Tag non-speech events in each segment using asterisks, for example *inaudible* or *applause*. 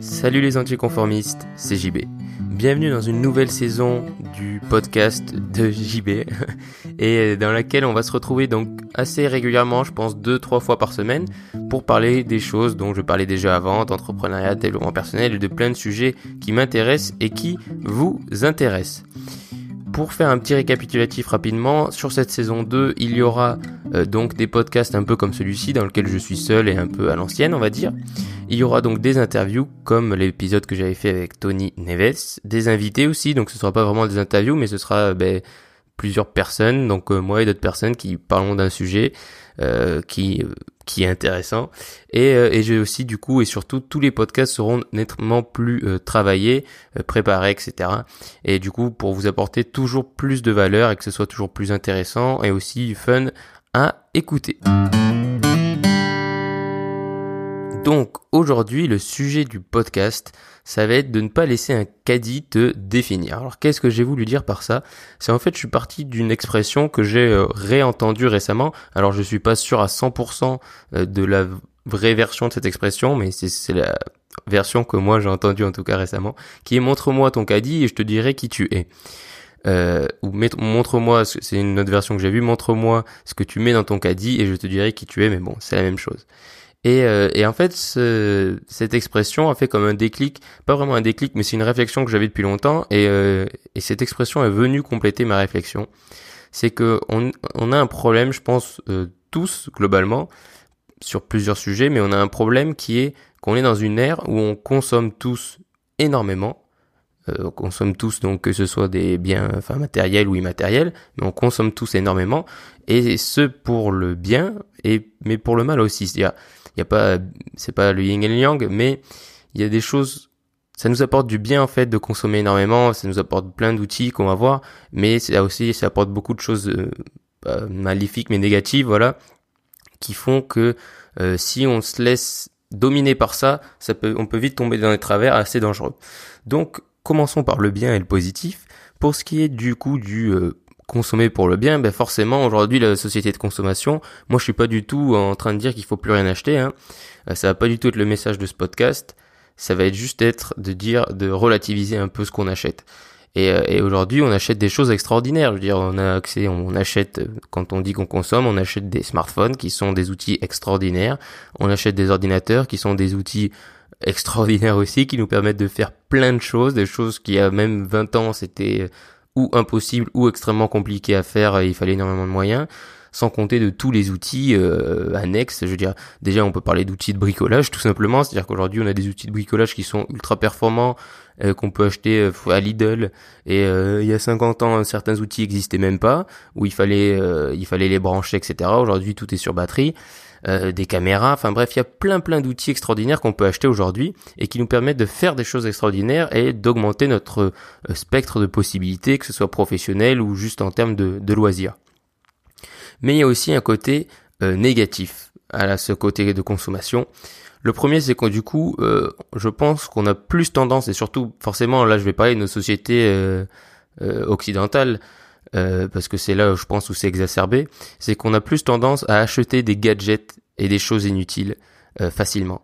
Salut les anticonformistes, c'est JB. Bienvenue dans une nouvelle saison du podcast de JB *laughs* et dans laquelle on va se retrouver donc assez régulièrement, je pense deux trois fois par semaine pour parler des choses dont je parlais déjà avant, d'entrepreneuriat, de développement personnel et de plein de sujets qui m'intéressent et qui vous intéressent. Pour faire un petit récapitulatif rapidement, sur cette saison 2, il y aura euh, donc des podcasts un peu comme celui-ci dans lequel je suis seul et un peu à l'ancienne, on va dire. Il y aura donc des interviews comme l'épisode que j'avais fait avec Tony Neves, des invités aussi, donc ce sera pas vraiment des interviews, mais ce sera ben, plusieurs personnes, donc euh, moi et d'autres personnes qui parleront d'un sujet euh, qui qui est intéressant. Et, euh, et j'ai aussi du coup et surtout tous les podcasts seront nettement plus travaillés, préparés, etc. Et du coup pour vous apporter toujours plus de valeur et que ce soit toujours plus intéressant et aussi fun à écouter. Donc aujourd'hui, le sujet du podcast, ça va être de ne pas laisser un caddie te définir. Alors qu'est-ce que j'ai voulu dire par ça? C'est en fait, je suis parti d'une expression que j'ai euh, réentendue récemment. Alors je suis pas sûr à 100% euh, de la vraie version de cette expression, mais c'est la version que moi j'ai entendue en tout cas récemment, qui est montre-moi ton caddie et je te dirai qui tu es. Euh, ou montre-moi, c'est une autre version que j'ai vue, montre-moi ce que tu mets dans ton caddie et je te dirai qui tu es, mais bon, c'est la même chose. Et, euh, et en fait, ce, cette expression a fait comme un déclic, pas vraiment un déclic, mais c'est une réflexion que j'avais depuis longtemps, et, euh, et cette expression est venue compléter ma réflexion. C'est que on, on, a un problème, je pense, euh, tous globalement, sur plusieurs sujets, mais on a un problème qui est qu'on est dans une ère où on consomme tous énormément, on consomme tous donc que ce soit des biens enfin matériels ou immatériels, mais on consomme tous énormément et ce pour le bien et mais pour le mal aussi. C'est-à-dire il y a pas, c'est pas le yin et le yang, mais il y a des choses, ça nous apporte du bien en fait de consommer énormément, ça nous apporte plein d'outils qu'on va voir, mais ça aussi, ça apporte beaucoup de choses euh, maléfiques mais négatives, voilà, qui font que euh, si on se laisse dominer par ça, ça peut, on peut vite tomber dans des travers assez dangereux. Donc, commençons par le bien et le positif. Pour ce qui est du coup du euh, consommer pour le bien, ben forcément aujourd'hui la société de consommation, moi je suis pas du tout en train de dire qu'il faut plus rien acheter, hein. Euh, ça va pas du tout être le message de ce podcast, ça va être juste être de dire de relativiser un peu ce qu'on achète. Et, euh, et aujourd'hui on achète des choses extraordinaires, je veux dire on a accès, on achète euh, quand on dit qu'on consomme, on achète des smartphones qui sont des outils extraordinaires, on achète des ordinateurs qui sont des outils extraordinaires aussi qui nous permettent de faire plein de choses, des choses qui a même 20 ans c'était ou impossible ou extrêmement compliqué à faire, il fallait énormément de moyens, sans compter de tous les outils euh, annexes. Je veux dire, déjà on peut parler d'outils de bricolage tout simplement, c'est-à-dire qu'aujourd'hui on a des outils de bricolage qui sont ultra performants, euh, qu'on peut acheter euh, à Lidl, et il y a 50 ans certains outils existaient même pas, où il fallait il fallait les brancher, etc. Aujourd'hui tout est sur batterie. Des caméras, enfin bref, il y a plein plein d'outils extraordinaires qu'on peut acheter aujourd'hui et qui nous permettent de faire des choses extraordinaires et d'augmenter notre spectre de possibilités, que ce soit professionnel ou juste en termes de, de loisirs. Mais il y a aussi un côté euh, négatif à ce côté de consommation. Le premier, c'est que du coup, je pense qu'on a plus tendance, et surtout, forcément, là, je vais parler de nos sociétés occidentales, euh, parce que c'est là, je pense, où c'est exacerbé, c'est qu'on a plus tendance à acheter des gadgets et des choses inutiles euh, facilement.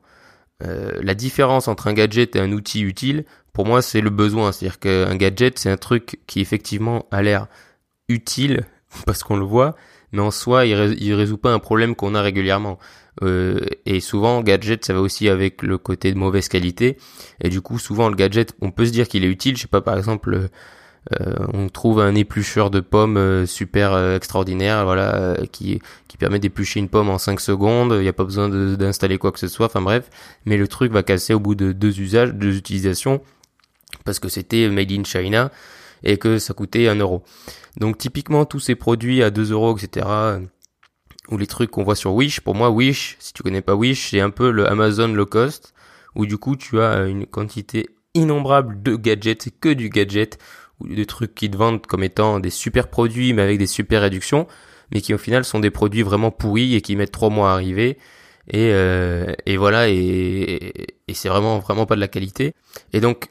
Euh, la différence entre un gadget et un outil utile, pour moi, c'est le besoin. C'est-à-dire qu'un gadget, c'est un truc qui effectivement a l'air utile *laughs* parce qu'on le voit, mais en soi, il, résout pas un problème qu'on a régulièrement. Euh, et souvent, gadget, ça va aussi avec le côté de mauvaise qualité. Et du coup, souvent, le gadget, on peut se dire qu'il est utile. Je sais pas, par exemple, euh, on trouve un éplucheur de pommes euh, super euh, extraordinaire, voilà, qui qui permet d'éplucher une pomme en 5 secondes. Il n'y a pas besoin d'installer quoi que ce soit. Enfin bref, mais le truc va casser au bout de deux usages, deux utilisations, parce que c'était made in China et que ça coûtait un euro. Donc typiquement tous ces produits à 2 euros, etc. Ou les trucs qu'on voit sur Wish. Pour moi, Wish, si tu connais pas Wish, c'est un peu le Amazon low cost, où du coup tu as une quantité innombrable de gadgets, que du gadget ou des trucs qui te vendent comme étant des super produits mais avec des super réductions, mais qui au final sont des produits vraiment pourris et qui mettent trois mois à arriver. Et, euh, et voilà, et, et c'est vraiment vraiment pas de la qualité. Et donc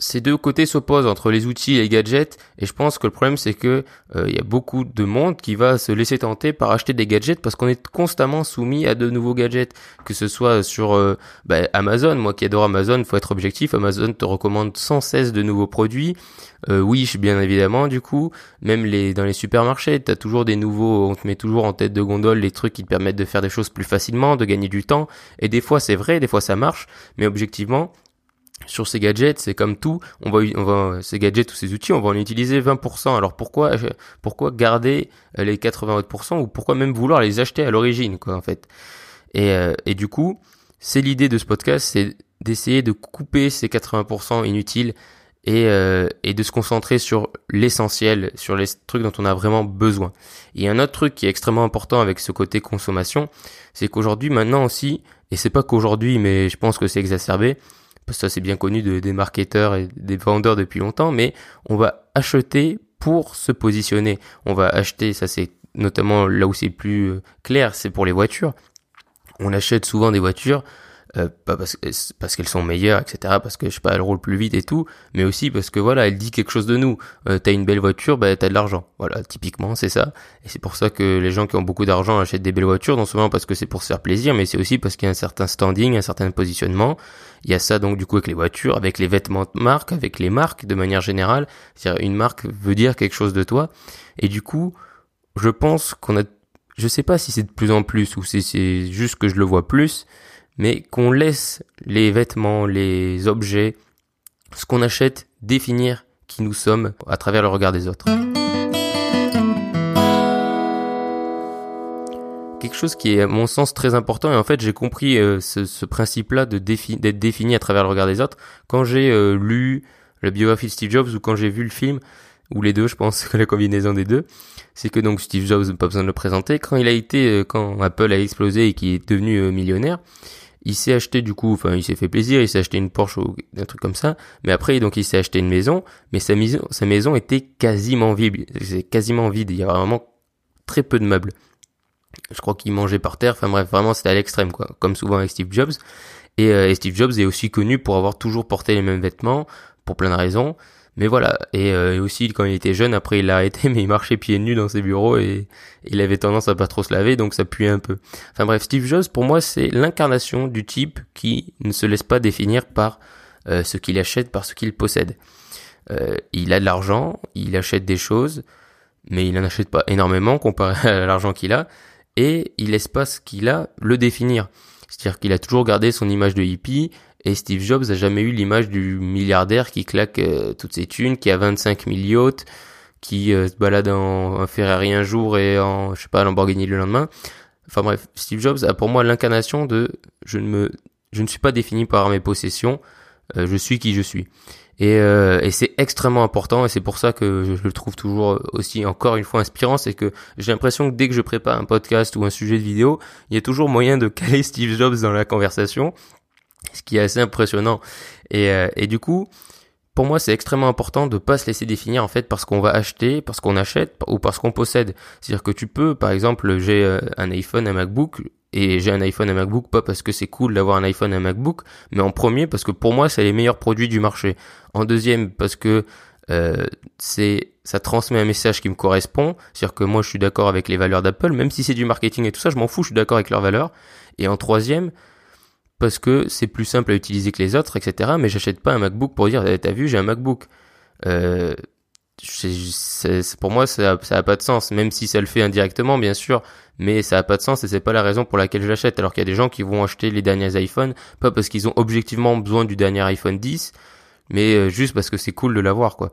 ces deux côtés s'opposent entre les outils et les gadgets et je pense que le problème c'est que euh, il y a beaucoup de monde qui va se laisser tenter par acheter des gadgets parce qu'on est constamment soumis à de nouveaux gadgets. Que ce soit sur euh, bah, Amazon. Moi qui adore Amazon faut être objectif Amazon te recommande sans cesse de nouveaux produits. Euh, Wish bien évidemment du coup. Même dans les supermarchés t'as toujours des nouveaux on te met toujours en tête de gondole les trucs qui te permettent de faire des choses plus facilement de gagner du temps. Et des fois c'est vrai des fois ça marche. Mais objectivement sur ces gadgets, c'est comme tout, on va, on va, ces gadgets ou ces outils, on va en utiliser 20%. Alors pourquoi, pourquoi garder euh, les 80% ou pourquoi même vouloir les acheter à l'origine, quoi, en fait? Et, euh, et du coup, c'est l'idée de ce podcast, c'est d'essayer de couper ces 80% inutiles et, euh, et de se concentrer sur l'essentiel, sur les trucs dont on a vraiment besoin. Et un autre truc qui est extrêmement important avec ce côté consommation, c'est qu'aujourd'hui, maintenant aussi, et c'est pas qu'aujourd'hui, mais je pense que c'est exacerbé, ça c'est bien connu de, des marketeurs et des vendeurs depuis longtemps, mais on va acheter pour se positionner. On va acheter, ça c'est notamment là où c'est plus euh, clair, c'est pour les voitures. On achète souvent des voitures euh, pas parce, parce qu'elles sont meilleures, etc. Parce que je sais pas, elles roulent plus vite et tout, mais aussi parce que voilà, elle dit quelque chose de nous. Euh, t'as une belle voiture, bah t'as de l'argent. Voilà, typiquement c'est ça. Et c'est pour ça que les gens qui ont beaucoup d'argent achètent des belles voitures, non seulement parce que c'est pour se faire plaisir, mais c'est aussi parce qu'il y a un certain standing, un certain positionnement. Il y a ça donc du coup avec les voitures, avec les vêtements de marque, avec les marques de manière générale. C'est-à-dire une marque veut dire quelque chose de toi. Et du coup, je pense qu'on a, je sais pas si c'est de plus en plus ou si c'est juste que je le vois plus mais qu'on laisse les vêtements, les objets, ce qu'on achète définir qui nous sommes à travers le regard des autres. Quelque chose qui est à mon sens très important et en fait j'ai compris euh, ce, principe-là d'être défini à travers le regard des autres quand j'ai euh, lu la biographie de Steve Jobs ou quand j'ai vu le film ou les deux je pense que la combinaison des deux. C'est que donc Steve Jobs pas besoin de le présenter. Quand il a été euh, quand Apple a explosé et qu'il est devenu millionnaire il s'est acheté du coup, enfin il s'est fait plaisir, il s'est acheté une Porsche ou un truc comme ça, mais après donc il s'est acheté une maison, mais sa maison, sa maison était quasiment vide, c'est quasiment vide, il y avait vraiment très peu de meubles. Je crois qu'il mangeait par terre, enfin bref, vraiment c'était à l'extrême quoi, comme souvent avec Steve Jobs. Et, euh, et Steve Jobs est aussi connu pour avoir toujours porté les mêmes vêtements, pour plein de raisons. Mais voilà, euh, et, aussi quand il était jeune, après il l'a arrêté, *laughs* mais il marchait pieds nus dans ses bureaux et il avait tendance à pas trop se laver, donc ça puait un peu. Enfin bref, Steve Jobs pour moi c'est l'incarnation du type qui ne se laisse pas définir par euh, ce qu'il achète, par ce qu'il possède. Euh, il a de l'argent, il achète des choses, mais il n'en achète pas énormément comparé *laughs* à l'argent qu'il a, et il laisse pas ce qu'il a le définir. C'est-à-dire qu'il a toujours gardé son image de hippie, et Steve Jobs a jamais eu l'image du milliardaire qui claque euh, toutes ses thunes, qui a 25 000 yachts, qui euh, se balade en, Ferrari un jour et en, je sais pas, Lamborghini le lendemain. Enfin bref, Steve Jobs a pour moi l'incarnation de je ne me, je ne suis pas défini par mes possessions, euh, je suis qui je suis. Et, et c'est extrêmement important et c'est pour ça que je, je, le trouve toujours aussi encore une fois inspirant, c'est que j'ai l'impression que dès que je prépare un podcast ou un sujet de vidéo, il y a toujours moyen de caler *laughs* Steve Jobs dans la conversation ce qui est assez impressionnant. Et, euh, et du coup, pour moi, c'est extrêmement important de pas se laisser définir en fait parce qu'on va acheter, parce qu'on achète ou parce qu'on possède. C'est-à-dire que tu peux, par exemple, j'ai euh, un iPhone, un MacBook, et j'ai un iPhone, un MacBook, pas parce que c'est cool d'avoir un iPhone, un MacBook, mais en premier parce que pour moi, c'est les meilleurs produits du marché. En deuxième, parce que euh, c'est ça transmet un message qui me correspond, c'est-à-dire que moi je suis d'accord avec les valeurs d'Apple, même si c'est du marketing et tout ça, je m'en fous, je suis d'accord avec leurs valeurs. Et en troisième, parce que c'est plus simple à utiliser que les autres, etc. Mais j'achète pas un MacBook pour dire, eh, t'as vu, j'ai un MacBook. Euh, pour moi, ça, ça a pas de sens, même si ça le fait indirectement, bien sûr, mais ça a pas de sens et c'est pas la raison pour laquelle je l'achète. Alors qu'il y a des gens qui vont acheter les derniers iPhones, pas parce qu'ils ont objectivement besoin du dernier iPhone 10, mais euh, juste parce que c'est cool de l'avoir, quoi.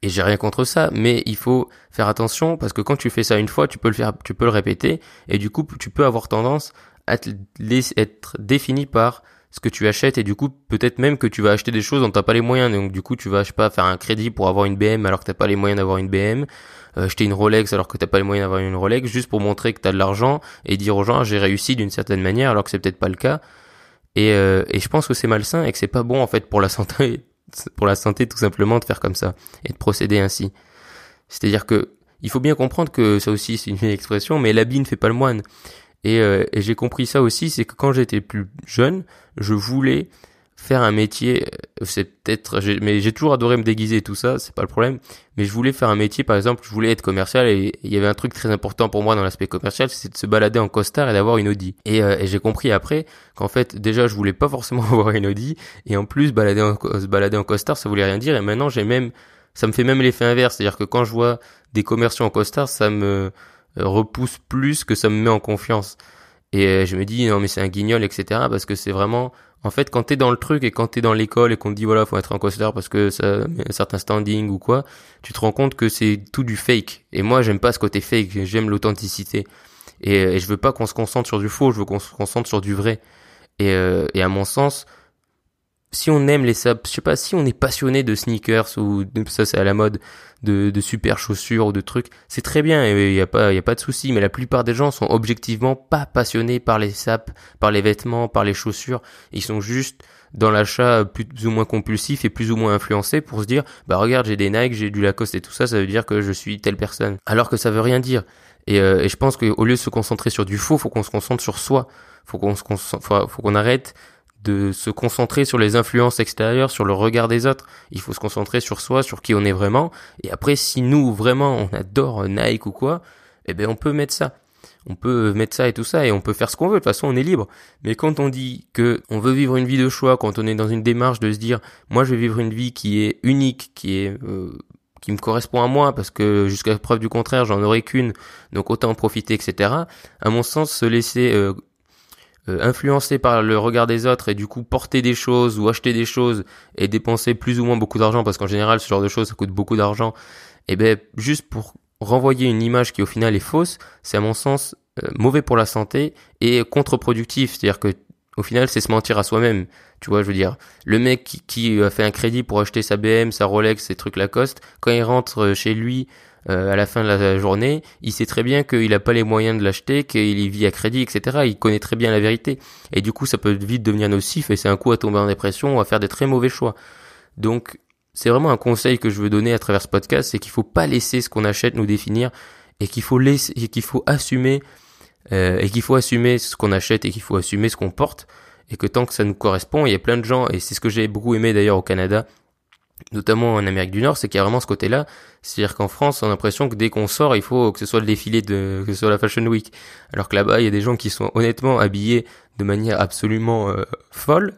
Et j'ai rien contre ça, mais il faut faire attention parce que quand tu fais ça une fois, tu peux le faire, tu peux le répéter, et du coup, tu peux avoir tendance être défini par ce que tu achètes et du coup peut-être même que tu vas acheter des choses dont t'as pas les moyens. Donc du coup tu vas je sais pas faire un crédit pour avoir une BM alors que t'as pas les moyens d'avoir une BM euh, acheter une Rolex alors que t'as pas les moyens d'avoir une Rolex juste pour montrer que t'as de l'argent et dire aux gens j'ai réussi d'une certaine manière alors que c'est peut-être pas le cas. Et, euh, et je pense que c'est malsain et que c'est pas bon en fait pour la santé *laughs* pour la santé tout simplement de faire comme ça et de procéder ainsi. C'est-à-dire que il faut bien comprendre que ça aussi c'est une expression mais l'habit ne fait pas le moine euh, et, j'ai compris ça aussi, c'est que quand j'étais plus jeune, je voulais faire un métier, euh, c'est peut-être, mais j'ai toujours adoré me déguiser et tout ça, c'est pas le problème. Mais je voulais faire un métier, par exemple, je voulais être commercial et il y avait un truc très important pour moi dans l'aspect commercial, c'est de se balader en costard et d'avoir une Audi. Et, euh, et j'ai compris après qu'en fait, déjà, je voulais pas forcément *laughs* avoir une Audi et en plus, balader en, se balader en costard, ça voulait rien dire. Et maintenant, j'ai même, ça me fait même l'effet inverse, c'est-à-dire que quand je vois des commerciaux en costard, ça me repousse plus que ça me met en confiance. Et je me dis non mais c'est un guignol etc parce que c'est vraiment en fait, quand t'es dans le truc et quand t'es dans l'école et qu'on te dit voilà, faut être un costard parce que ça met un certain standing ou quoi, tu te rends compte que c'est tout du fake. Et moi, j'aime pas ce côté fake, j'aime l'authenticité. Et, je veux pas qu'on se concentre sur du faux, je veux qu'on se concentre sur du vrai. Et, euh, et à mon sens, si on aime les sapes, je sais pas, si on est passionné de sneakers ou ça c'est à la mode, de, de super chaussures ou de trucs, c'est très bien, il y a pas, y a pas de souci. Mais la plupart des gens sont objectivement pas passionnés par les sapes, par les vêtements, par les chaussures. Ils sont juste dans l'achat plus ou moins compulsif et plus ou moins influencé pour se dire, bah regarde, j'ai des Nike, j'ai du Lacoste et tout ça, ça veut dire que je suis telle personne. Alors que ça veut rien dire. Et, euh, et je pense qu'au lieu de se concentrer sur du faux, faut qu'on se concentre sur soi. Faut qu'on se faut qu'on arrête de se concentrer sur les influences extérieures, sur le regard des autres. Il faut se concentrer sur soi, sur qui on est vraiment. Et après, si nous, vraiment, on adore Nike ou quoi, eh ben, on peut mettre ça. On peut mettre ça et tout ça et on peut faire ce qu'on veut. De toute façon, on est libre. Mais quand on dit que on veut vivre une vie de choix, quand on est dans une démarche de se dire, moi, je vais vivre une vie qui est unique, qui est euh, qui me correspond à moi parce que jusqu'à preuve du contraire j'en aurai qu'une donc autant en profiter etc à mon sens se laisser euh, euh, influencé par le regard des autres et du coup porter des choses ou acheter des choses et dépenser plus ou moins beaucoup d'argent parce qu'en général ce genre de choses ça coûte beaucoup d'argent et eh ben juste pour renvoyer une image qui au final est fausse c'est à mon sens euh, mauvais pour la santé et contre-productif. C'est-à-dire que au final c'est se mentir à soi-même tu vois je veux dire. Le mec qui, qui a fait un crédit pour acheter sa BM sa Rolex ses trucs Lacoste quand il rentre chez lui euh, à la fin de la journée, il sait très bien qu'il n'a pas les moyens de l'acheter, qu'il y vit à crédit, etc. Il connaît très bien la vérité. Et du coup, ça peut vite devenir nocif et c'est un coup à tomber en dépression ou à faire des très mauvais choix. Donc, c'est vraiment un conseil que je veux donner à travers ce podcast, c'est qu'il faut pas laisser ce qu'on achète nous définir et qu'il faut laisser, et qu'il faut assumer, euh, et qu'il faut assumer ce qu'on achète et qu'il faut assumer ce qu'on porte et que tant que ça nous correspond, il y a plein de gens, et c'est ce que j'ai beaucoup aimé d'ailleurs au Canada, notamment en Amérique du Nord, c'est qu'il y a vraiment ce côté-là. C'est-à-dire qu'en France, on a l'impression que dès qu'on sort, il faut que ce soit le défilé de, que ce soit la Fashion Week. Alors que là-bas, il y a des gens qui sont honnêtement habillés de manière absolument euh, folle.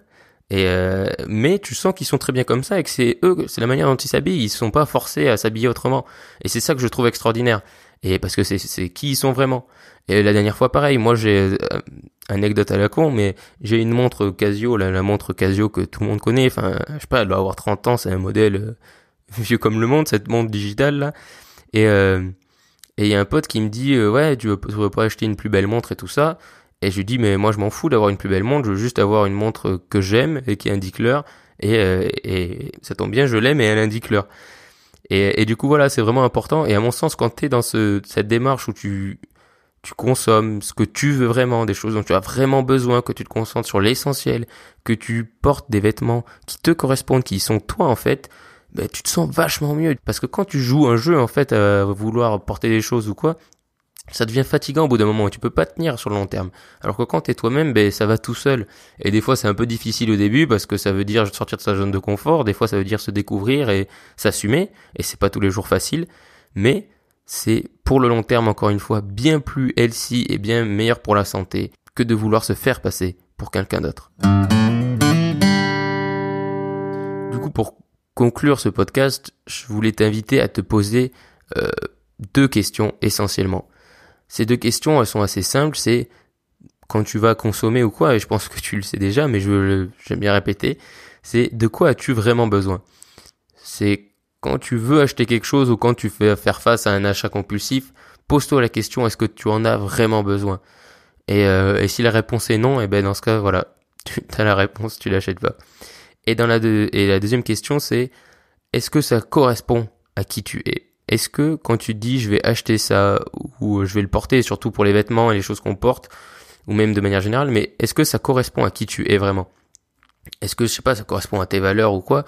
Et euh, mais tu sens qu'ils sont très bien comme ça et que c'est eux, c'est la manière dont ils s'habillent. Ils sont pas forcés à s'habiller autrement. Et c'est ça que je trouve extraordinaire. Et parce que c'est qui ils sont vraiment. Et la dernière fois, pareil, moi j'ai euh, anecdote à la con, mais j'ai une montre Casio, la, la, montre Casio que tout le monde connaît. Enfin, je sais pas, elle doit avoir 30 ans, c'est un modèle euh, *laughs* vieux comme le monde, cette montre digitale là. Et euh, et il y a un pote qui me dit ouais, tu veux, veux pas acheter une plus belle montre et tout ça? Et je lui dis mais moi je m'en fous d'avoir une plus belle montre, je veux juste avoir une montre que j'aime et qui indique l'heure. Et, et ça tombe bien, je l'aime et elle indique l'heure. Et, et, du coup voilà, c'est vraiment important. Et à mon sens, quand tu es dans ce, cette démarche où tu tu consommes ce que tu veux vraiment, des choses dont tu as vraiment besoin, que tu te concentres sur l'essentiel, que tu portes des vêtements qui te correspondent, qui sont toi en fait, ben, tu te sens vachement mieux. Parce que quand tu joues un jeu en fait à vouloir porter des choses ou quoi, ça devient fatigant au bout d'un moment et tu peux pas tenir sur le long terme. Alors que quand t'es toi-même, ben ça va tout seul. Et des fois c'est un peu difficile au début parce que ça veut dire sortir de sa zone de confort, des fois ça veut dire se découvrir et s'assumer, et c'est pas tous les jours facile, mais c'est pour le long terme encore une fois bien plus healthy et bien meilleur pour la santé que de vouloir se faire passer pour quelqu'un d'autre. Du coup pour conclure ce podcast, je voulais t'inviter à te poser euh, deux questions essentiellement. Ces deux questions, elles sont assez simples, c'est quand tu vas consommer ou quoi, et je pense que tu le sais déjà, mais je j'aime bien répéter, c'est de quoi as-tu vraiment besoin? C'est quand tu veux acheter quelque chose ou quand tu fais faire face à un achat compulsif, pose-toi la question est-ce que tu en as vraiment besoin? Et, euh, et si la réponse est non, et eh ben dans ce cas voilà, *laughs* tu as la réponse, tu l'achètes pas. Et dans la la deuxième question c'est est-ce que ça correspond à qui tu es? Est-ce que quand tu dis je vais acheter ça ou je vais le porter, surtout pour les vêtements et les choses qu'on porte, ou même de manière générale, mais est-ce que ça correspond à qui tu es vraiment? Est-ce que je sais pas, ça correspond à tes valeurs ou quoi?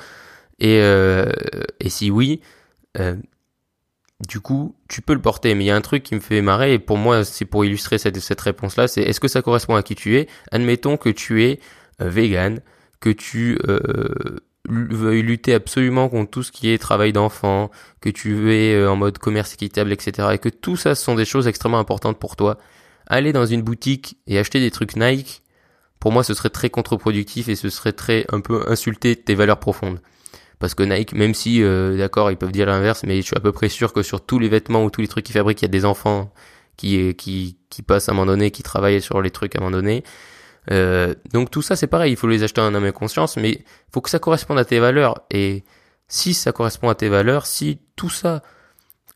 Et, euh, et si oui, euh, du coup, tu peux le porter. Mais il y a un truc qui me fait marrer, et pour moi, c'est pour illustrer cette, cette réponse-là, c'est est-ce que ça correspond à qui tu es? Admettons que tu es euh, vegan, que tu veuilles lutter absolument contre tout ce qui est travail d'enfant, que tu veux en mode commerce équitable, etc. Et que tout ça ce sont des choses extrêmement importantes pour toi. Aller dans une boutique et acheter des trucs Nike, pour moi ce serait très contre-productif et ce serait très un peu insulter tes valeurs profondes. Parce que Nike, même si, euh, d'accord, ils peuvent dire l'inverse, mais je suis à peu près sûr que sur tous les vêtements ou tous les trucs qu'ils fabriquent, il y a des enfants qui, qui, qui passent à un moment donné, qui travaillent sur les trucs à un moment donné. Euh, donc tout ça c'est pareil, il faut les acheter en âme et conscience, mais faut que ça corresponde à tes valeurs. Et si ça correspond à tes valeurs, si tout ça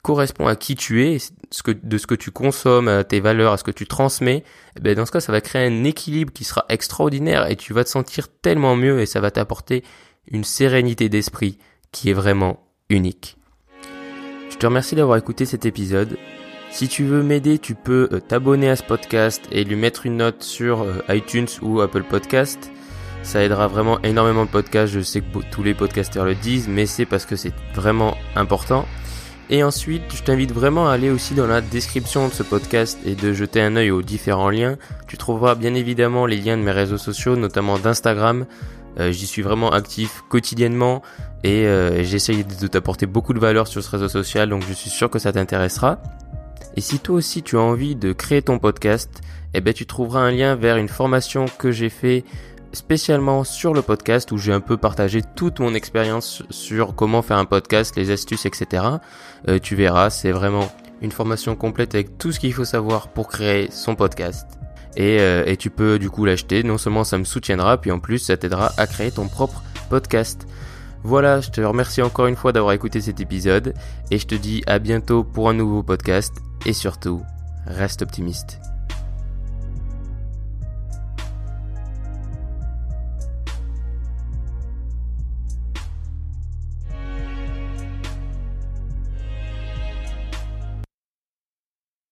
correspond à qui tu es, de ce que tu consommes, à tes valeurs, à ce que tu transmets, eh ben dans ce cas ça va créer un équilibre qui sera extraordinaire et tu vas te sentir tellement mieux et ça va t'apporter une sérénité d'esprit qui est vraiment unique. Je te remercie d'avoir écouté cet épisode. Si tu veux m'aider, tu peux euh, t'abonner à ce podcast et lui mettre une note sur euh, iTunes ou Apple Podcast. Ça aidera vraiment énormément le podcast. Je sais que tous les podcasteurs le disent, mais c'est parce que c'est vraiment important. Et ensuite, je t'invite vraiment à aller aussi dans la description de ce podcast et de jeter un œil aux différents liens. Tu trouveras bien évidemment les liens de mes réseaux sociaux, notamment d'Instagram, euh, j'y suis vraiment actif quotidiennement et euh, j'essaye de t'apporter beaucoup de valeur sur ce réseau social, donc je suis sûr que ça t'intéressera. Et si toi aussi tu as envie de créer ton podcast, eh ben tu trouveras un lien vers une formation que j'ai fait spécialement sur le podcast où j'ai un peu partagé toute mon expérience sur comment faire un podcast, les astuces, etc. Euh, tu verras, c'est vraiment une formation complète avec tout ce qu'il faut savoir pour créer son podcast. Euh, et, tu peux du coup l'acheter. Non seulement ça me soutiendra, puis en plus ça t'aidera à créer ton propre podcast. Voilà, je te remercie encore une fois d'avoir écouté cet épisode et je te dis à bientôt pour un nouveau podcast et surtout, reste optimiste.